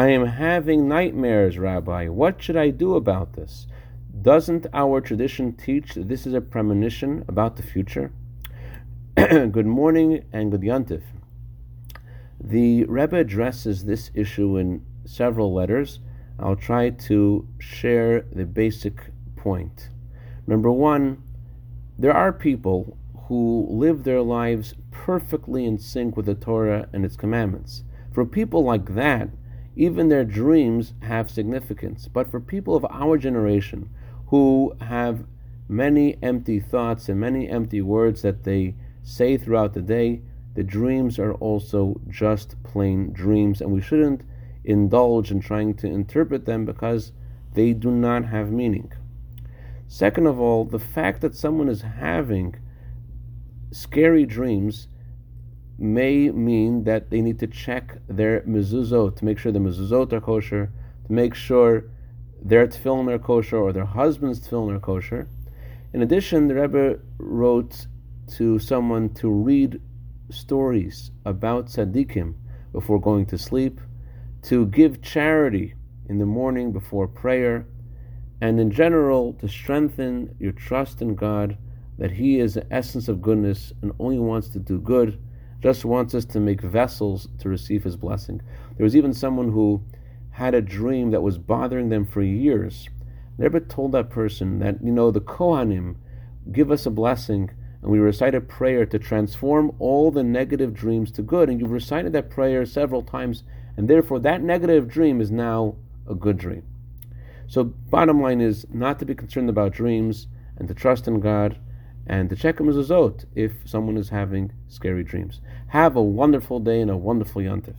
I am having nightmares, Rabbi. What should I do about this? Doesn't our tradition teach that this is a premonition about the future? good morning and good yontif. The Rebbe addresses this issue in several letters. I'll try to share the basic point. Number one, there are people who live their lives perfectly in sync with the Torah and its commandments. For people like that, even their dreams have significance. But for people of our generation who have many empty thoughts and many empty words that they say throughout the day, the dreams are also just plain dreams, and we shouldn't indulge in trying to interpret them because they do not have meaning. Second of all, the fact that someone is having scary dreams may mean that they need to check their mezuzot to make sure the mezuzot are kosher, to make sure their tefillin are kosher or their husband's tefillin are kosher. In addition, the Rebbe wrote to someone to read stories about tzaddikim before going to sleep, to give charity in the morning before prayer, and in general to strengthen your trust in God that He is the essence of goodness and only wants to do good, just wants us to make vessels to receive His blessing. There was even someone who had a dream that was bothering them for years. Rebbe told that person that, you know, the Kohanim give us a blessing and we recite a prayer to transform all the negative dreams to good. And you've recited that prayer several times, and therefore that negative dream is now a good dream. So, bottom line is not to be concerned about dreams and to trust in God and to check a mezuzot if someone is having scary dreams. Have a wonderful day and a wonderful yontif.